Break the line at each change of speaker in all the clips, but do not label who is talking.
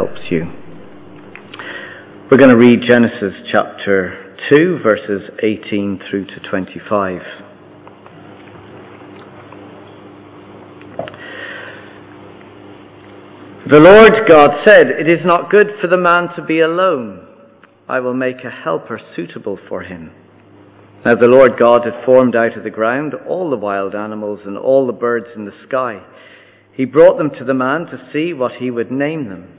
helps you. We're going to read Genesis chapter 2, verses 18 through to 25. The Lord God said, It is not good for the man to be alone. I will make a helper suitable for him. Now the Lord God had formed out of the ground all the wild animals and all the birds in the sky. He brought them to the man to see what he would name them.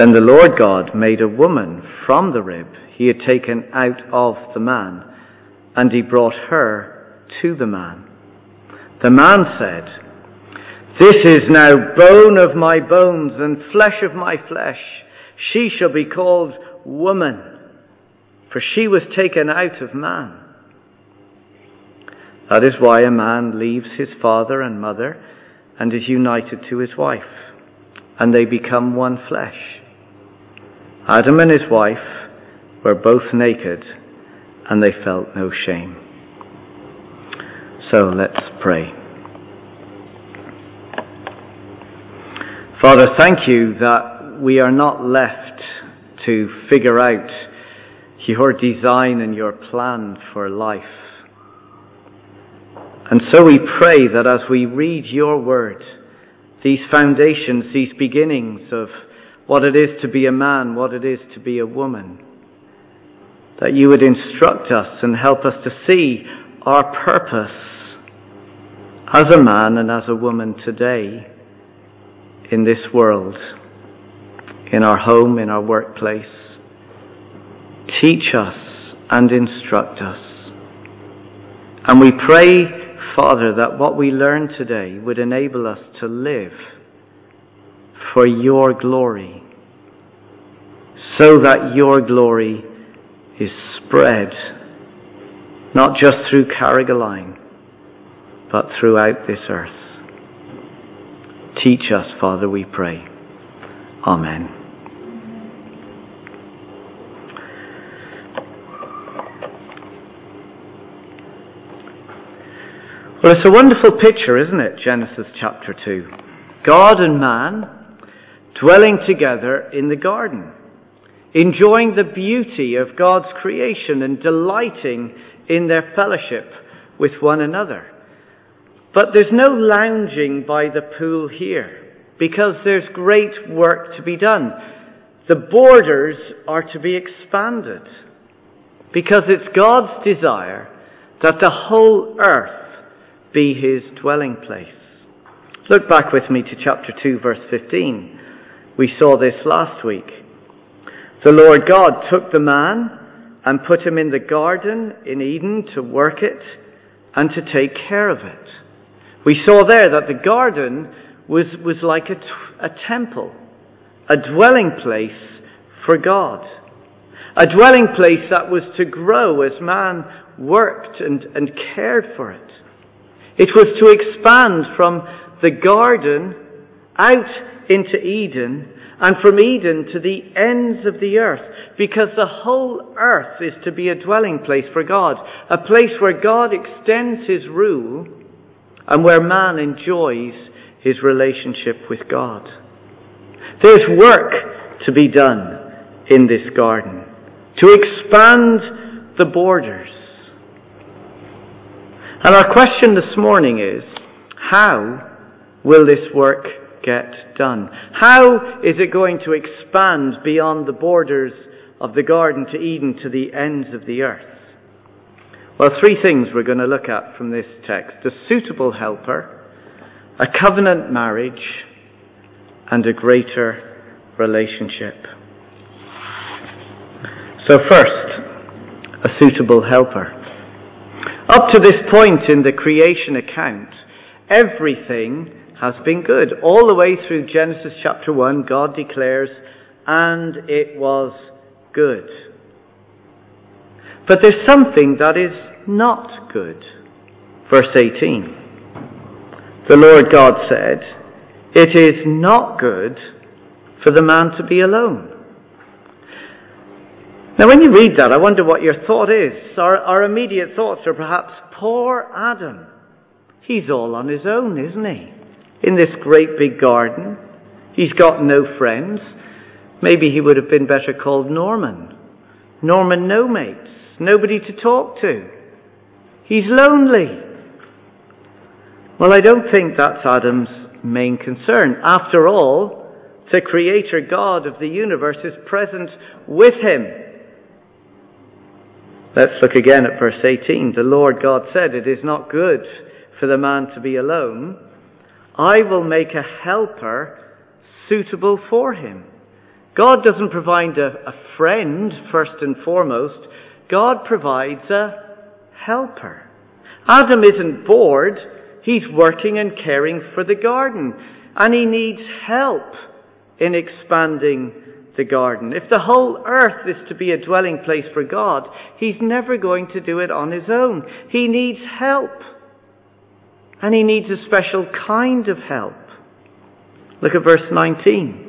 Then the Lord God made a woman from the rib he had taken out of the man, and he brought her to the man. The man said, This is now bone of my bones and flesh of my flesh. She shall be called woman for she was taken out of man. That is why a man leaves his father and mother and is united to his wife, and they become one flesh. Adam and his wife were both naked, and they felt no shame. So let's pray. Father, thank you that we are not left to figure out your design and your plan for life. And so we pray that as we read your word, these foundations, these beginnings of what it is to be a man, what it is to be a woman, that you would instruct us and help us to see our purpose as a man and as a woman today in this world, in our home, in our workplace. Teach us and instruct us. And we pray, Father, that what we learn today would enable us to live for your glory, so that your glory is spread not just through Carrigaline, but throughout this earth. Teach us, Father, we pray. Amen. Well, it's a wonderful picture, isn't it? Genesis chapter 2. God and man dwelling together in the garden, enjoying the beauty of God's creation and delighting in their fellowship with one another. But there's no lounging by the pool here because there's great work to be done. The borders are to be expanded because it's God's desire that the whole earth be his dwelling place. Look back with me to chapter 2, verse 15. We saw this last week. The Lord God took the man and put him in the garden in Eden to work it and to take care of it. We saw there that the garden was, was like a, t- a temple, a dwelling place for God. A dwelling place that was to grow as man worked and, and cared for it. It was to expand from the garden out into Eden and from Eden to the ends of the earth because the whole earth is to be a dwelling place for God, a place where God extends his rule and where man enjoys his relationship with God. There's work to be done in this garden to expand the borders and our question this morning is, how will this work get done? How is it going to expand beyond the borders of the Garden to Eden to the ends of the earth? Well, three things we're going to look at from this text. A suitable helper, a covenant marriage, and a greater relationship. So first, a suitable helper. Up to this point in the creation account, everything has been good. All the way through Genesis chapter 1, God declares, and it was good. But there's something that is not good. Verse 18. The Lord God said, It is not good for the man to be alone. Now, when you read that, I wonder what your thought is. Our, our immediate thoughts are perhaps, poor Adam. He's all on his own, isn't he? In this great big garden. He's got no friends. Maybe he would have been better called Norman. Norman, no mates. Nobody to talk to. He's lonely. Well, I don't think that's Adam's main concern. After all, the Creator God of the universe is present with him. Let's look again at verse 18. The Lord God said, It is not good for the man to be alone. I will make a helper suitable for him. God doesn't provide a, a friend first and foremost. God provides a helper. Adam isn't bored. He's working and caring for the garden. And he needs help in expanding the garden. If the whole earth is to be a dwelling place for God, He's never going to do it on His own. He needs help. And He needs a special kind of help. Look at verse 19.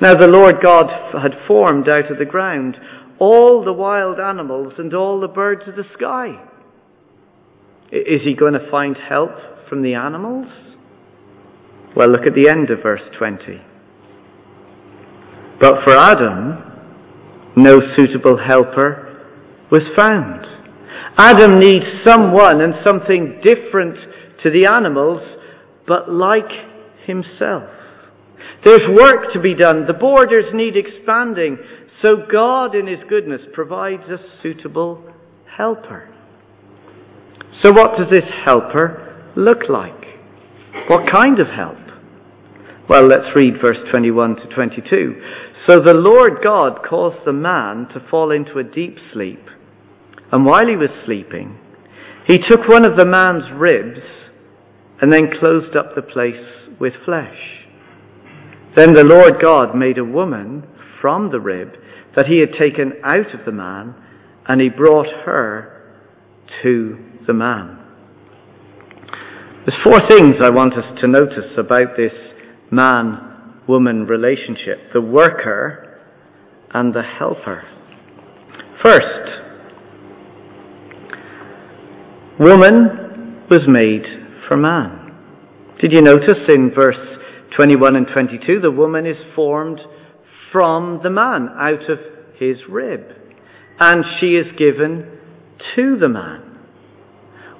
Now the Lord God had formed out of the ground all the wild animals and all the birds of the sky. Is He going to find help from the animals? Well, look at the end of verse 20. But for Adam, no suitable helper was found. Adam needs someone and something different to the animals, but like himself. There's work to be done. The borders need expanding. So God, in His goodness, provides a suitable helper. So, what does this helper look like? What kind of help? Well, let's read verse 21 to 22. So the Lord God caused the man to fall into a deep sleep. And while he was sleeping, he took one of the man's ribs and then closed up the place with flesh. Then the Lord God made a woman from the rib that he had taken out of the man, and he brought her to the man. There's four things I want us to notice about this man woman relationship the worker and the helper. First, woman was made for man. Did you notice in verse 21 and 22 the woman is formed from the man out of his rib and she is given to the man.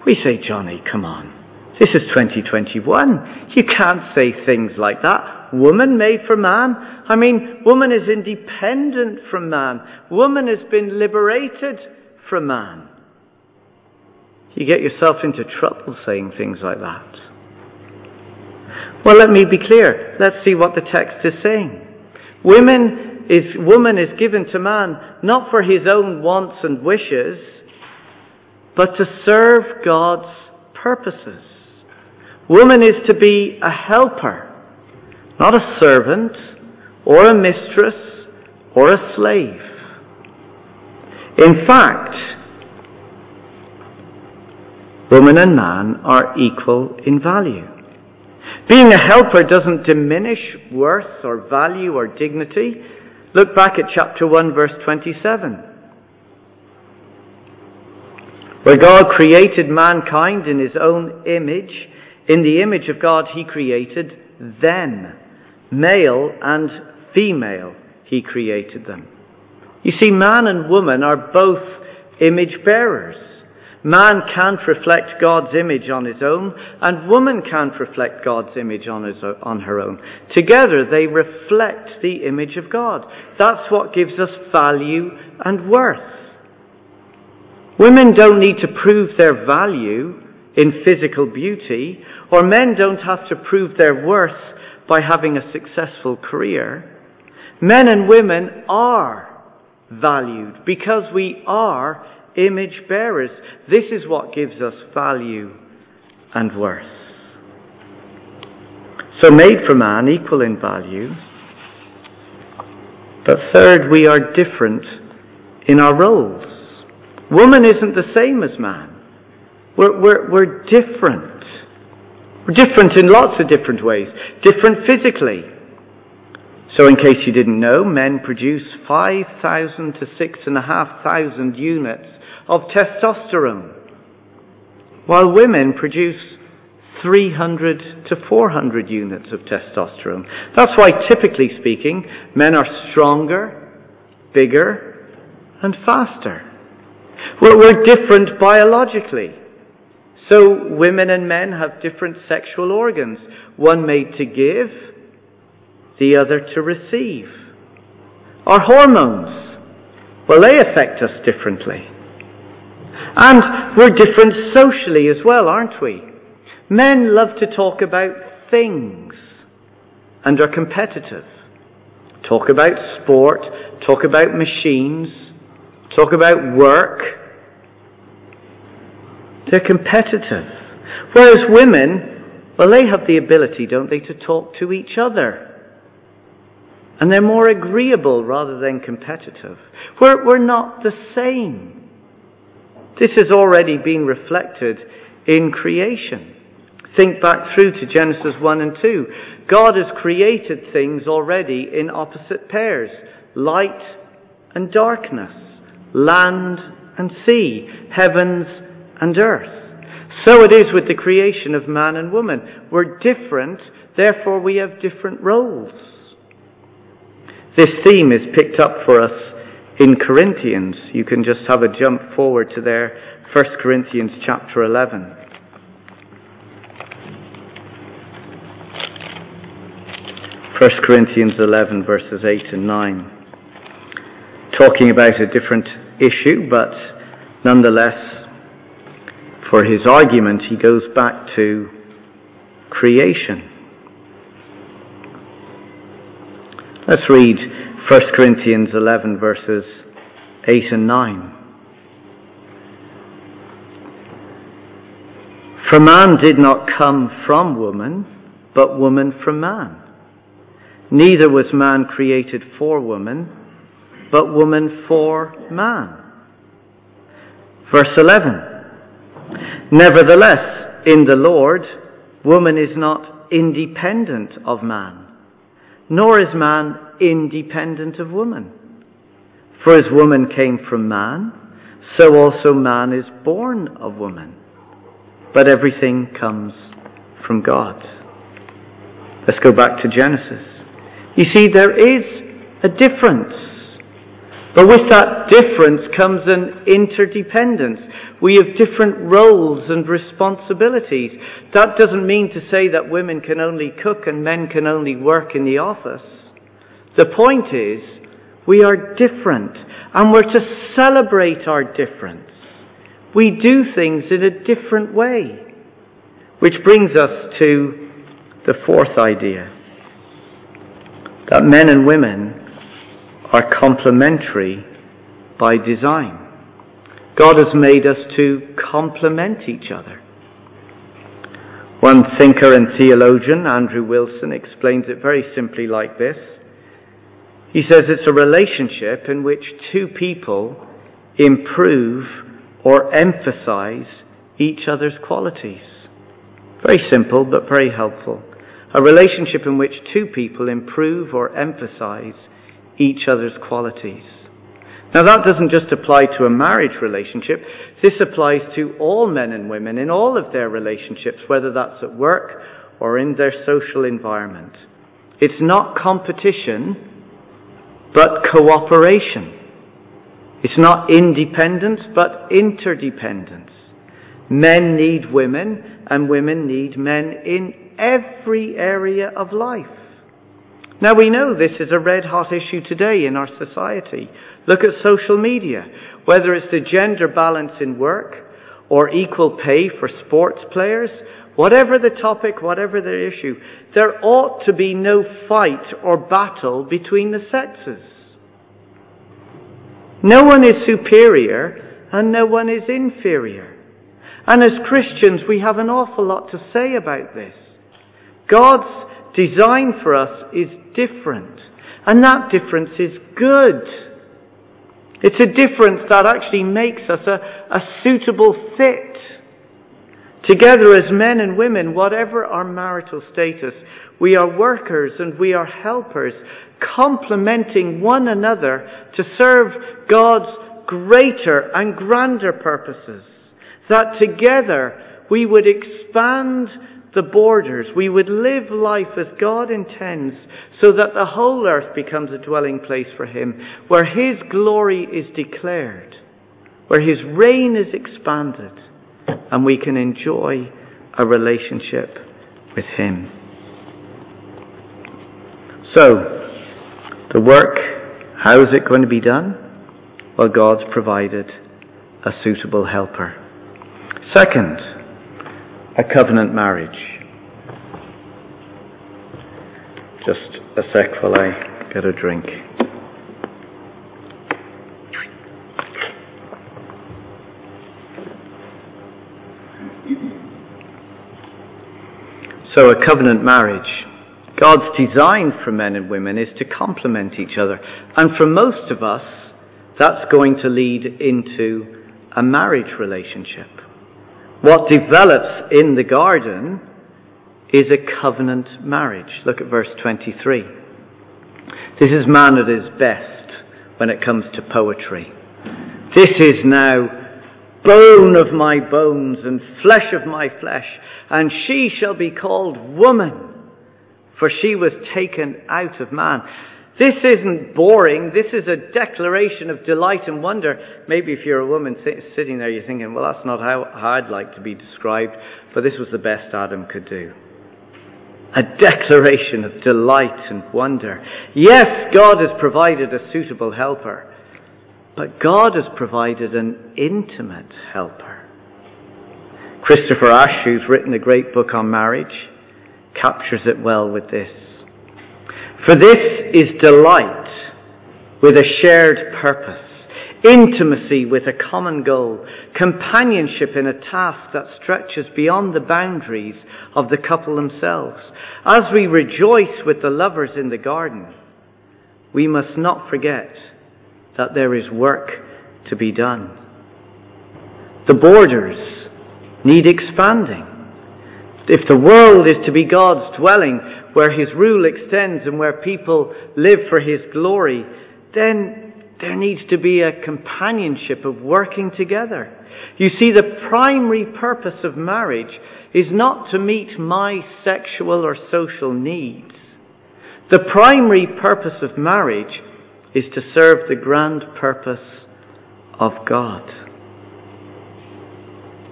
We say, Jonny, come on. This is 2021. You can't say things like that. Woman made for man. I mean, woman is independent from man. Woman has been liberated from man. You get yourself into trouble saying things like that. Well, let me be clear. Let's see what the text is saying. Women is, woman is given to man not for his own wants and wishes, but to serve God's purposes. Woman is to be a helper, not a servant or a mistress or a slave. In fact, woman and man are equal in value. Being a helper doesn't diminish worth or value or dignity. Look back at chapter 1, verse 27. Where God created mankind in his own image, in the image of God, He created them. Male and female, He created them. You see, man and woman are both image bearers. Man can't reflect God's image on his own, and woman can't reflect God's image on, his, on her own. Together, they reflect the image of God. That's what gives us value and worth. Women don't need to prove their value in physical beauty, or men don't have to prove their worth by having a successful career. Men and women are valued because we are image bearers. This is what gives us value and worth. So, made for man, equal in value. But third, we are different in our roles. Woman isn't the same as man. We're, we're, we're different. We're different in lots of different ways. Different physically. So, in case you didn't know, men produce 5,000 to 6,500 units of testosterone, while women produce 300 to 400 units of testosterone. That's why, typically speaking, men are stronger, bigger, and faster. We're, we're different biologically. So, women and men have different sexual organs, one made to give, the other to receive. Our hormones, well, they affect us differently. And we're different socially as well, aren't we? Men love to talk about things and are competitive. Talk about sport, talk about machines, talk about work. They're competitive. Whereas women, well, they have the ability, don't they, to talk to each other. And they're more agreeable rather than competitive. We're, we're not the same. This has already been reflected in creation. Think back through to Genesis 1 and 2. God has created things already in opposite pairs light and darkness, land and sea, heavens and earth. So it is with the creation of man and woman. We're different, therefore we have different roles. This theme is picked up for us in Corinthians. You can just have a jump forward to there, 1 Corinthians chapter 11. 1 Corinthians 11, verses 8 and 9. Talking about a different issue, but nonetheless, for his argument, he goes back to creation. Let's read 1 Corinthians 11, verses 8 and 9. For man did not come from woman, but woman from man. Neither was man created for woman, but woman for man. Verse 11. Nevertheless, in the Lord, woman is not independent of man, nor is man independent of woman. For as woman came from man, so also man is born of woman. But everything comes from God. Let's go back to Genesis. You see, there is a difference. But with that difference comes an interdependence. We have different roles and responsibilities. That doesn't mean to say that women can only cook and men can only work in the office. The point is, we are different and we're to celebrate our difference. We do things in a different way. Which brings us to the fourth idea that men and women are complementary by design. God has made us to complement each other. One thinker and theologian, Andrew Wilson, explains it very simply like this. He says it's a relationship in which two people improve or emphasize each other's qualities. Very simple, but very helpful. A relationship in which two people improve or emphasize each other's qualities. Now that doesn't just apply to a marriage relationship. This applies to all men and women in all of their relationships, whether that's at work or in their social environment. It's not competition, but cooperation. It's not independence, but interdependence. Men need women, and women need men in every area of life. Now we know this is a red hot issue today in our society. Look at social media. Whether it's the gender balance in work or equal pay for sports players, whatever the topic, whatever the issue, there ought to be no fight or battle between the sexes. No one is superior and no one is inferior. And as Christians, we have an awful lot to say about this. God's design for us is different, and that difference is good. It's a difference that actually makes us a, a suitable fit. Together as men and women, whatever our marital status, we are workers and we are helpers, complementing one another to serve God's greater and grander purposes. That together we would expand the borders. We would live life as God intends so that the whole earth becomes a dwelling place for Him, where His glory is declared, where His reign is expanded, and we can enjoy a relationship with Him. So, the work, how is it going to be done? Well, God's provided a suitable helper. Second, a covenant marriage. Just a sec while I get a drink. So, a covenant marriage. God's design for men and women is to complement each other. And for most of us, that's going to lead into a marriage relationship. What develops in the garden is a covenant marriage. Look at verse 23. This is man at his best when it comes to poetry. This is now bone of my bones and flesh of my flesh, and she shall be called woman, for she was taken out of man. This isn't boring. This is a declaration of delight and wonder. Maybe if you're a woman sitting there, you're thinking, well, that's not how, I'd like to be described, but this was the best Adam could do. A declaration of delight and wonder. Yes, God has provided a suitable helper, but God has provided an intimate helper. Christopher Ash, who's written a great book on marriage, captures it well with this. For this is delight with a shared purpose, intimacy with a common goal, companionship in a task that stretches beyond the boundaries of the couple themselves. As we rejoice with the lovers in the garden, we must not forget that there is work to be done. The borders need expanding. If the world is to be God's dwelling, where His rule extends and where people live for His glory, then there needs to be a companionship of working together. You see, the primary purpose of marriage is not to meet my sexual or social needs. The primary purpose of marriage is to serve the grand purpose of God.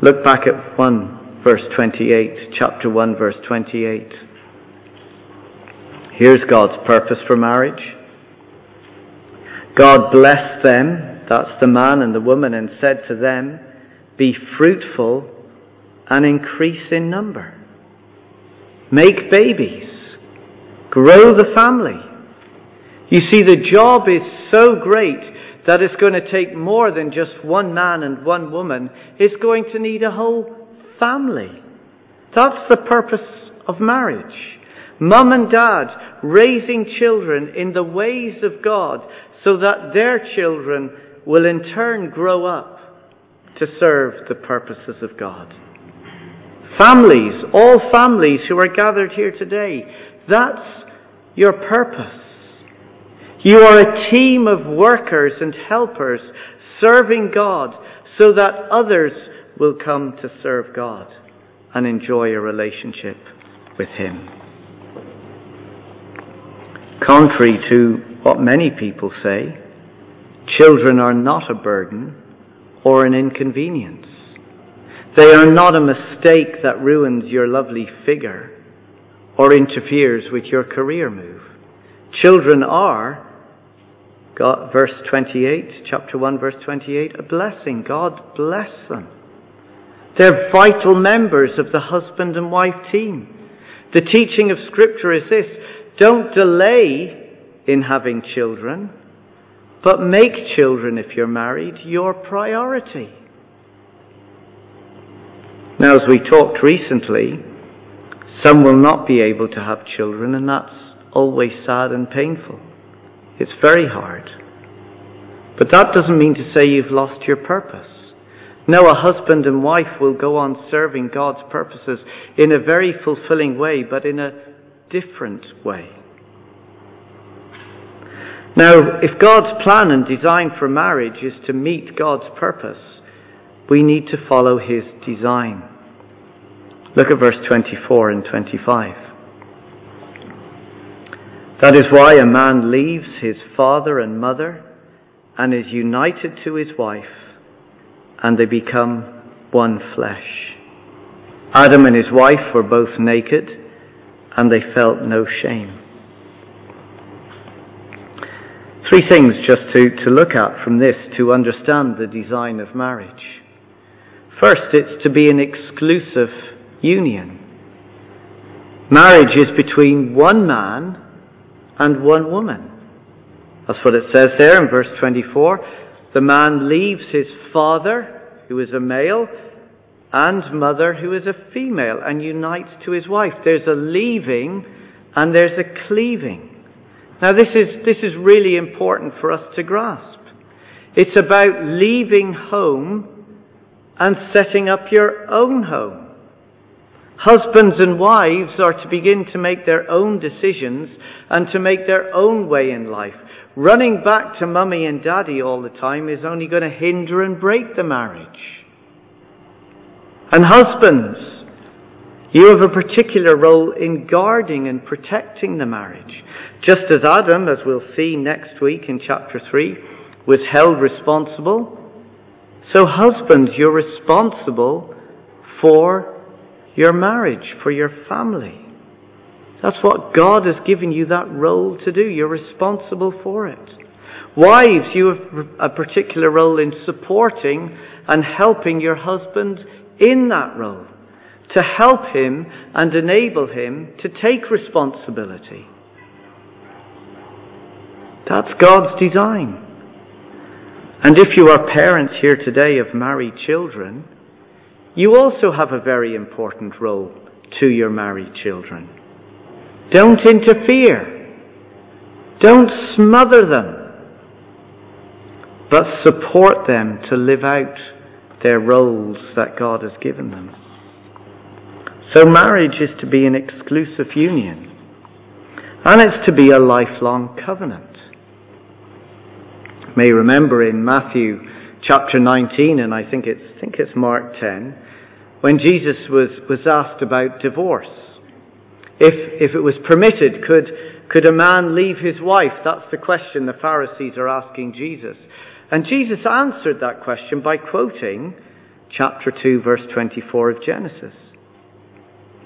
Look back at 1 verse 28, chapter 1, verse 28. Here's God's purpose for marriage. God blessed them, that's the man and the woman, and said to them, Be fruitful and increase in number. Make babies. Grow the family. You see, the job is so great that it's going to take more than just one man and one woman. It's going to need a whole family. That's the purpose of marriage. Mum and dad raising children in the ways of God so that their children will in turn grow up to serve the purposes of God. Families, all families who are gathered here today, that's your purpose. You are a team of workers and helpers serving God so that others will come to serve God and enjoy a relationship with Him. Contrary to what many people say, children are not a burden or an inconvenience. They are not a mistake that ruins your lovely figure or interferes with your career move. Children are God, verse 28, chapter 1, verse 28, a blessing. God bless them. They're vital members of the husband and wife team. The teaching of Scripture is this don't delay in having children, but make children, if you're married, your priority. Now, as we talked recently, some will not be able to have children, and that's always sad and painful. It's very hard. But that doesn't mean to say you've lost your purpose. No, a husband and wife will go on serving God's purposes in a very fulfilling way, but in a different way. Now, if God's plan and design for marriage is to meet God's purpose, we need to follow His design. Look at verse 24 and 25. That is why a man leaves his father and mother and is united to his wife, and they become one flesh. Adam and his wife were both naked, and they felt no shame. Three things just to, to look at from this to understand the design of marriage. First, it's to be an exclusive union. Marriage is between one man and one woman. That's what it says there in verse 24. The man leaves his father, who is a male, and mother, who is a female, and unites to his wife. There's a leaving and there's a cleaving. Now, this is, this is really important for us to grasp. It's about leaving home and setting up your own home. Husbands and wives are to begin to make their own decisions and to make their own way in life. Running back to mummy and daddy all the time is only going to hinder and break the marriage. And husbands, you have a particular role in guarding and protecting the marriage. Just as Adam, as we'll see next week in chapter 3, was held responsible so, husbands, you're responsible for your marriage, for your family. That's what God has given you that role to do. You're responsible for it. Wives, you have a particular role in supporting and helping your husband in that role, to help him and enable him to take responsibility. That's God's design. And if you are parents here today of married children, you also have a very important role to your married children. Don't interfere. Don't smother them. But support them to live out their roles that God has given them. So marriage is to be an exclusive union. And it's to be a lifelong covenant may remember in Matthew chapter 19, and I think it's, I think it's Mark 10, when Jesus was, was asked about divorce. If, if it was permitted, could, could a man leave his wife? That's the question the Pharisees are asking Jesus. And Jesus answered that question by quoting chapter 2, verse 24 of Genesis.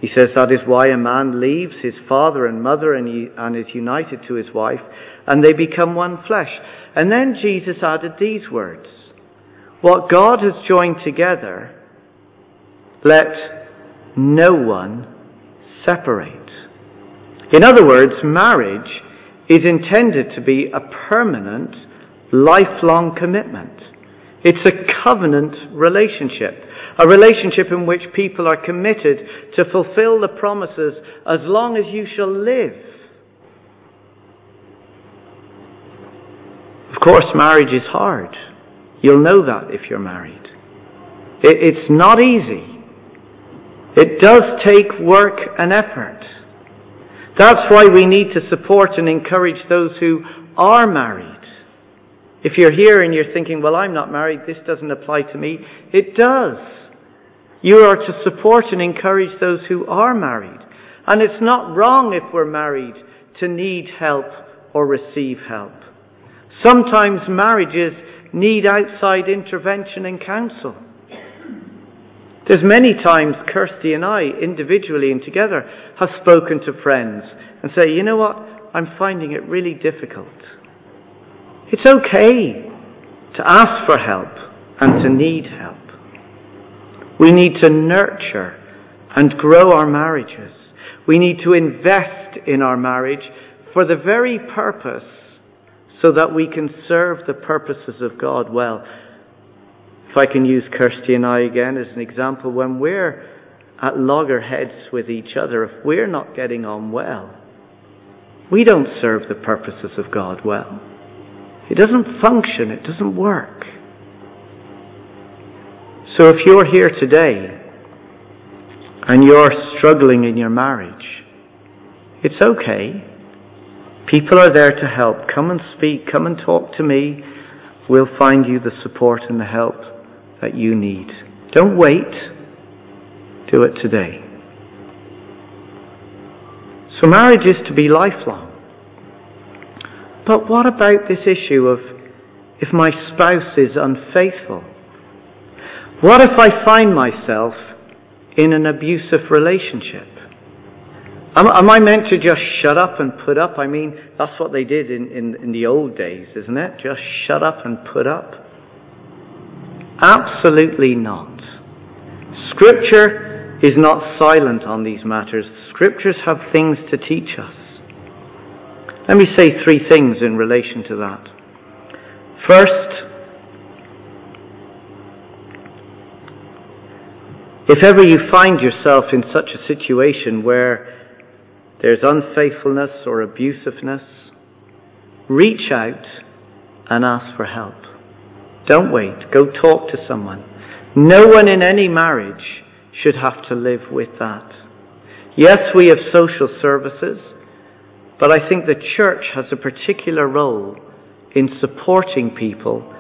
He says that is why a man leaves his father and mother and, he, and is united to his wife, and they become one flesh. And then Jesus added these words What God has joined together, let no one separate. In other words, marriage is intended to be a permanent, lifelong commitment. It's a covenant relationship, a relationship in which people are committed to fulfill the promises as long as you shall live. Of course, marriage is hard. You'll know that if you're married. it's not easy. It does take work and effort. That's why we need to support and encourage those who are married. If you're here and you're thinking, well, I'm not married, this doesn't apply to me, it does. You are to support and encourage those who are married. And it's not wrong if we're married to need help or receive help. Sometimes marriages need outside intervention and counsel. There's many times Kirsty and I, individually and together, have spoken to friends and say, you know what, I'm finding it really difficult. It's okay to ask for help and to need help. We need to nurture and grow our marriages. We need to invest in our marriage for the very purpose so that we can serve the purposes of God well. If I can use Kirsty and I again as an example, when we're at loggerheads with each other, if we're not getting on well, we don't serve the purposes of God well. It doesn't function, it doesn't work. So if you're here today and you're struggling in your marriage, it's okay. People are there to help. Come and speak, come and talk to me. We'll find you the support and the help that you need. Don't wait. Do it today. So marriage is to be lifelong. But what about this issue of if my spouse is unfaithful? What if I find myself in an abusive relationship? Am, am, I meant to just shut up and put up? I mean, that's what they did in, in, in the old days, isn't it? Just shut up and put up. Absolutely not. Scripture is not silent on these matters. Scriptures have things to teach us. Let me say three things in relation to that. First, If ever you find yourself in such a situation where there's unfaithfulness or abusiveness, reach out and ask for help. Don't wait. Go talk to someone. No one in any marriage should have to live with that. Yes, we have social services, but I think the church has a particular role in supporting people,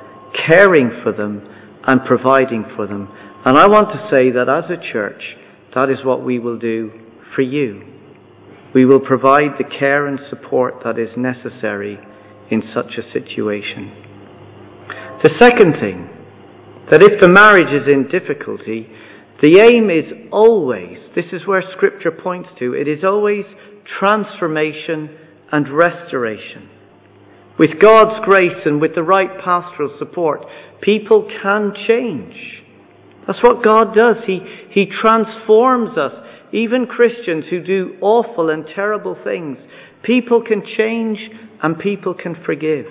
caring for them, and providing for them. And I want to say that as a church, that is what we will do for you. We will provide the care and support that is necessary in such a situation. The second thing, that if the marriage is in difficulty, the aim is always, this is where Scripture points to, it is always transformation and restoration. With God's grace and with the right pastoral support, people can change. That's what God does. He, he transforms us. Even Christians who do awful and terrible things, people can change and people can forgive.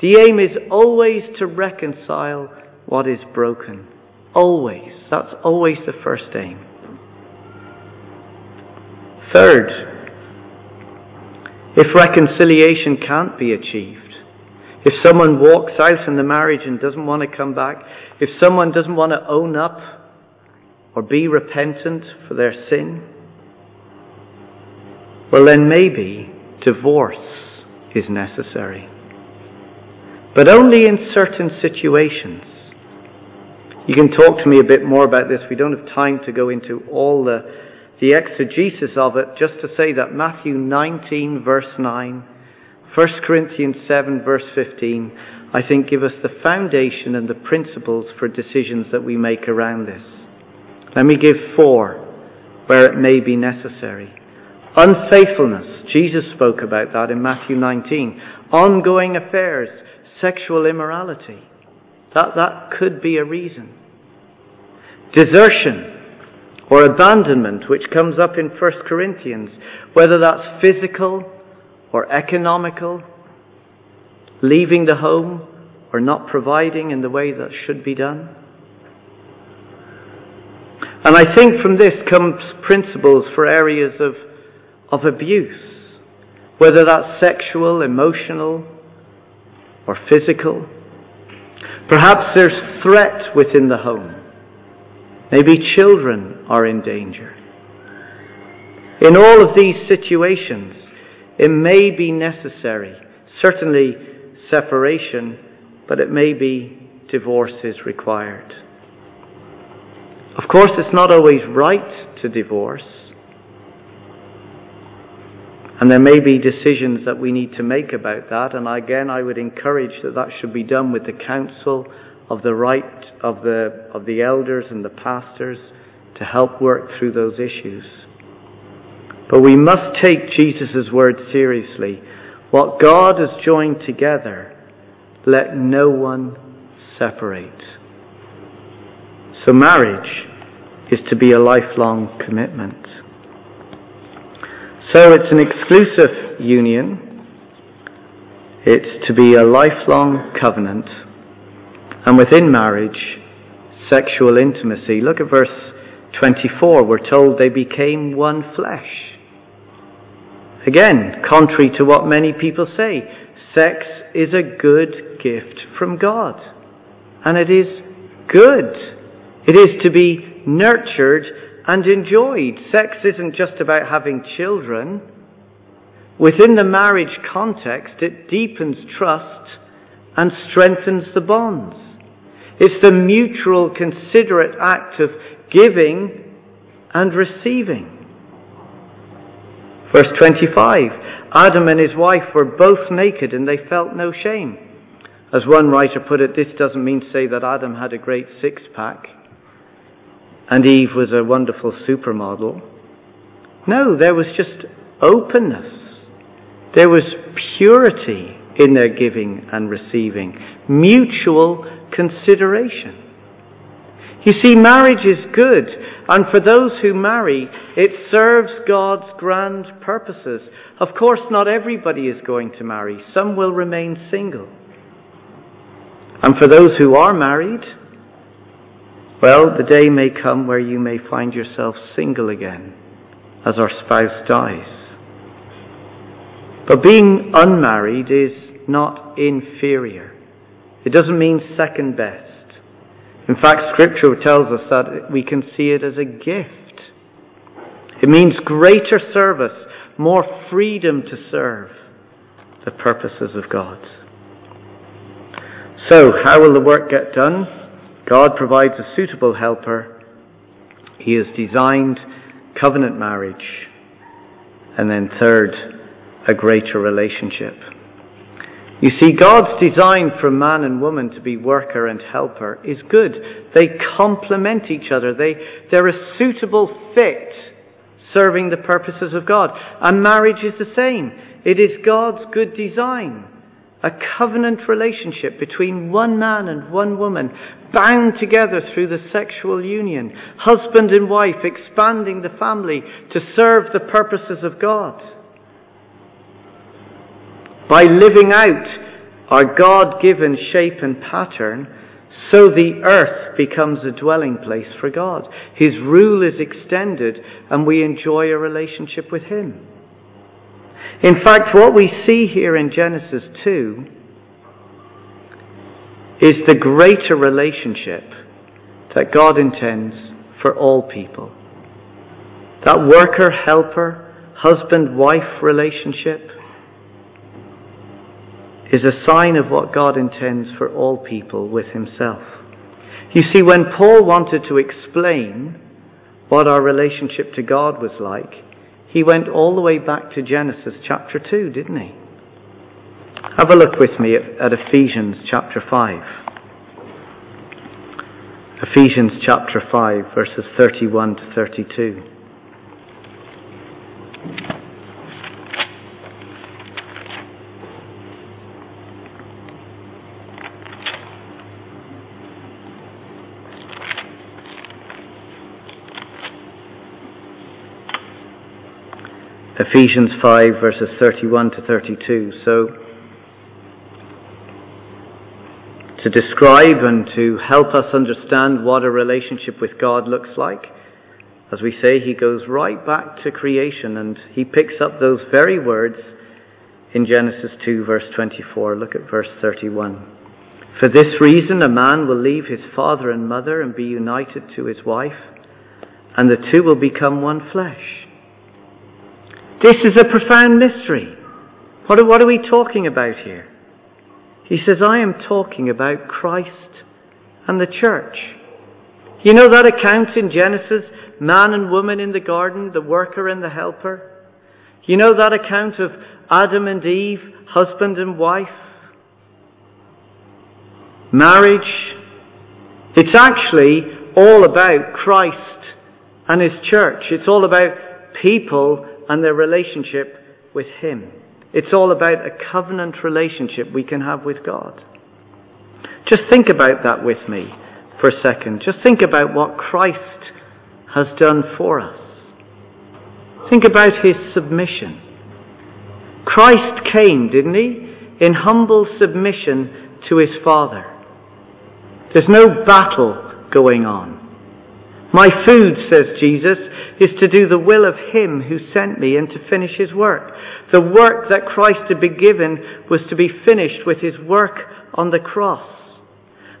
The aim is always to reconcile what is broken. Always. That's always the first aim. Third, if reconciliation can't be achieved, if someone walks out in the marriage and doesn't want to come back, if someone doesn't want to own up or be repentant for their sin, well, then maybe divorce is necessary. But only in certain situations. You can talk to me a bit more about this. We don't have time to go into all the, the exegesis of it, just to say that Matthew 19, verse 9, 1 Corinthians 7, verse 15, I think give us the foundation and the principles for decisions that we make around this. Let me give four where it may be necessary. Unfaithfulness, Jesus spoke about that in Matthew 19. Ongoing affairs, sexual immorality. That, that could be a reason. Desertion or abandonment, which comes up in 1 Corinthians, whether that's physical or economical, leaving the home or not providing in the way that should be done. And I think from this comes principles for areas of, of abuse, whether that's sexual, emotional, or physical. Perhaps there's threat within the home. Maybe children are in danger. In all of these situations, it may be necessary, certainly separation, but it may be divorce is required. Of course, it's not always right to divorce. And there may be decisions that we need to make about that. And again, I would encourage that that should be done with the counsel of the right of the, of the elders and the pastors to help work through those issues. But we must take Jesus' word seriously. What God has joined together, let no one separate. So marriage is to be a lifelong commitment. So it's an exclusive union. It's to be a lifelong covenant. And within marriage, sexual intimacy. Look at verse 24. We're told they became one flesh. Again, contrary to what many people say, sex is a good gift from God. And it is good. It is to be nurtured and enjoyed. Sex isn't just about having children. Within the marriage context, it deepens trust and strengthens the bonds. It's the mutual, considerate act of giving and receiving. Verse 25 Adam and his wife were both naked and they felt no shame. As one writer put it, this doesn't mean to say that Adam had a great six pack and Eve was a wonderful supermodel. No, there was just openness. There was purity in their giving and receiving, mutual consideration. You see, marriage is good, and for those who marry, it serves God's grand purposes. Of course, not everybody is going to marry, some will remain single. And for those who are married, well, the day may come where you may find yourself single again as our spouse dies. But being unmarried is not inferior. It doesn't mean second best. In fact, Scripture tells us that we can see it as a gift. It means greater service, more freedom to serve the purposes of God. So, how will the work get done? God provides a suitable helper. He has designed covenant marriage. And then, third, a greater relationship. You see, God's design for man and woman to be worker and helper is good. They complement each other. They, they're a suitable fit serving the purposes of God. And marriage is the same. It is God's good design a covenant relationship between one man and one woman, bound together through the sexual union, husband and wife expanding the family to serve the purposes of God. By living out our God given shape and pattern, so the earth becomes a dwelling place for God. His rule is extended and we enjoy a relationship with Him. In fact, what we see here in Genesis 2 is the greater relationship that God intends for all people. That worker helper, husband wife relationship is a sign of what God intends for all people with Himself. You see, when Paul wanted to explain what our relationship to God was like, he went all the way back to Genesis chapter 2, didn't he? Have a look with me at, at Ephesians chapter 5. Ephesians chapter 5, verses 31 to 32. Ephesians 5, verses 31 to 32. So, to describe and to help us understand what a relationship with God looks like, as we say, he goes right back to creation and he picks up those very words in Genesis 2, verse 24. Look at verse 31. For this reason, a man will leave his father and mother and be united to his wife, and the two will become one flesh. This is a profound mystery. What are, what are we talking about here? He says, I am talking about Christ and the church. You know that account in Genesis, man and woman in the garden, the worker and the helper? You know that account of Adam and Eve, husband and wife? Marriage. It's actually all about Christ and His church. It's all about people and their relationship with Him. It's all about a covenant relationship we can have with God. Just think about that with me for a second. Just think about what Christ has done for us. Think about His submission. Christ came, didn't He? In humble submission to His Father. There's no battle going on. My food, says Jesus, is to do the will of Him who sent me and to finish His work. The work that Christ had been given was to be finished with His work on the cross.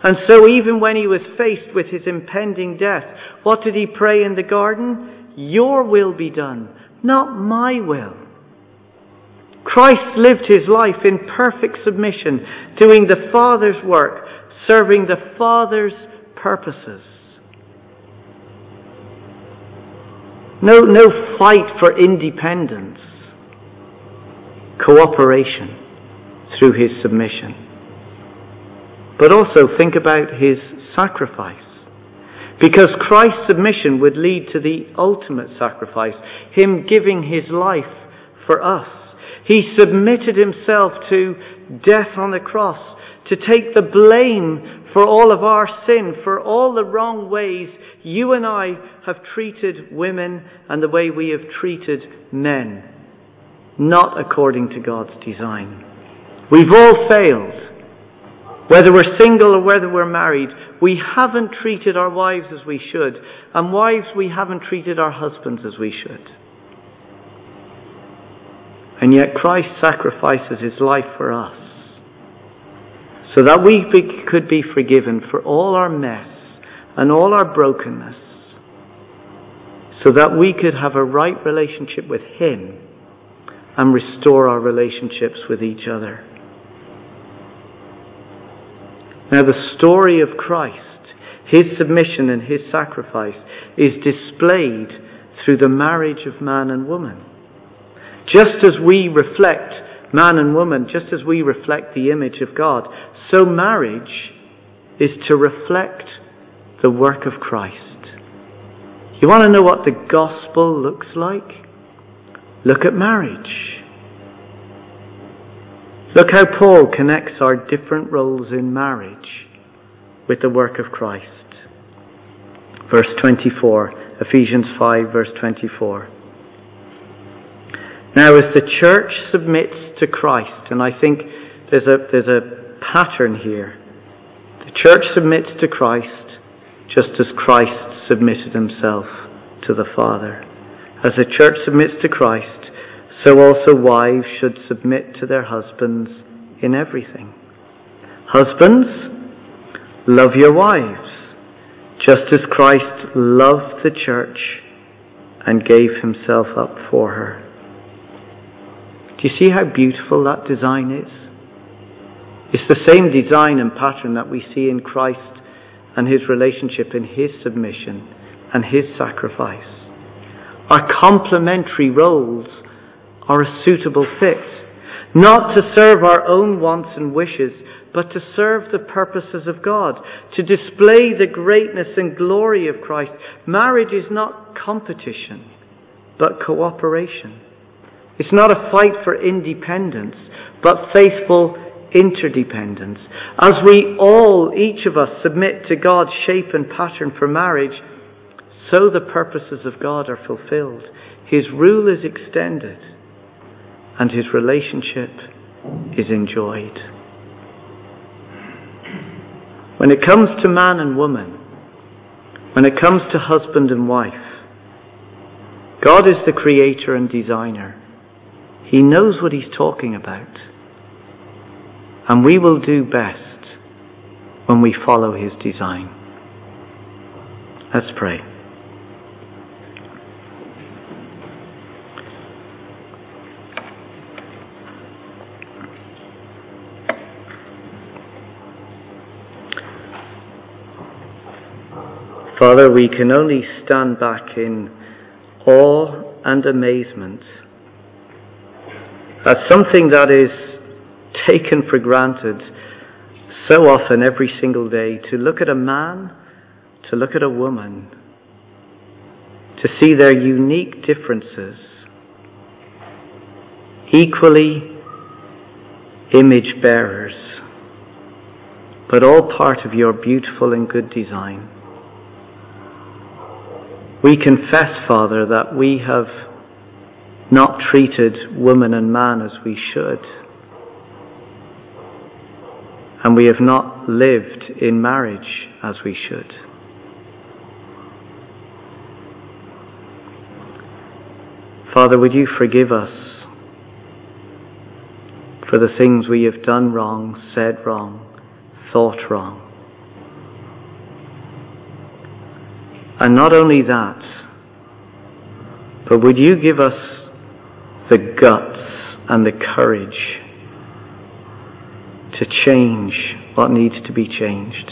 And so even when He was faced with His impending death, what did He pray in the garden? Your will be done, not my will. Christ lived His life in perfect submission, doing the Father's work, serving the Father's purposes. No, no fight for independence. Cooperation through his submission. But also think about his sacrifice. Because Christ's submission would lead to the ultimate sacrifice, him giving his life for us. He submitted himself to death on the cross to take the blame for all of our sin, for all the wrong ways you and I have treated women and the way we have treated men, not according to God's design. We've all failed. Whether we're single or whether we're married, we haven't treated our wives as we should, and wives, we haven't treated our husbands as we should. And yet Christ sacrifices his life for us so that we could be forgiven for all our mess and all our brokenness, so that we could have a right relationship with Him and restore our relationships with each other. Now, the story of Christ, His submission and His sacrifice, is displayed through the marriage of man and woman. Just as we reflect man and woman, just as we reflect the image of God, so marriage is to reflect the work of Christ. You want to know what the gospel looks like? Look at marriage. Look how Paul connects our different roles in marriage with the work of Christ. Verse 24, Ephesians 5, verse 24. Now, as the church submits to Christ, and I think there's a, there's a pattern here. The church submits to Christ just as Christ submitted himself to the Father. As the church submits to Christ, so also wives should submit to their husbands in everything. Husbands, love your wives, just as Christ loved the church and gave himself up for her. Do you see how beautiful that design is? It's the same design and pattern that we see in Christ and his relationship in his submission and his sacrifice. Our complementary roles are a suitable fit, not to serve our own wants and wishes, but to serve the purposes of God, to display the greatness and glory of Christ. Marriage is not competition, but cooperation. It's not a fight for independence, but faithful interdependence. As we all, each of us, submit to God's shape and pattern for marriage, so the purposes of God are fulfilled. His rule is extended, and his relationship is enjoyed. When it comes to man and woman, when it comes to husband and wife, God is the creator and designer. He knows what he's talking about. And we will do best when we follow his design. Let's pray. Father, we can only stand back in awe and amazement at something that is taken for granted so often every single day to look at a man, to look at a woman, to see their unique differences, equally image bearers, but all part of your beautiful and good design. We confess, Father, that we have not treated woman and man as we should and we have not lived in marriage as we should. Father, would you forgive us for the things we have done wrong, said wrong, thought wrong? And not only that, but would you give us the guts and the courage to change what needs to be changed,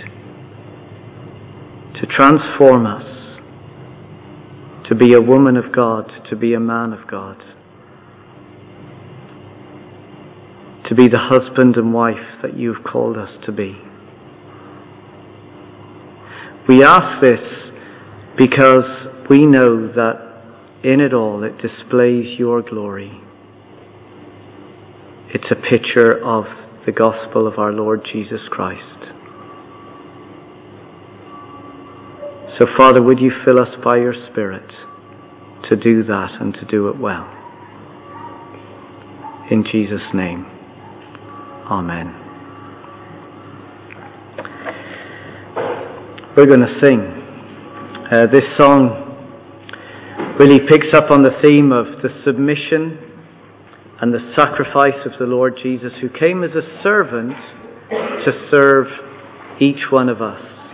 to transform us, to be a woman of God, to be a man of God, to be the husband and wife that you've called us to be. We ask this because we know that in it all it displays your glory. It's a picture of the gospel of our Lord Jesus Christ. So, Father, would you fill us by your Spirit to do that and to do it well? In Jesus' name, Amen. We're going to sing. Uh, this song really picks up on the theme of the submission and the sacrifice of the Lord Jesus, who came as a servant to serve each one of us.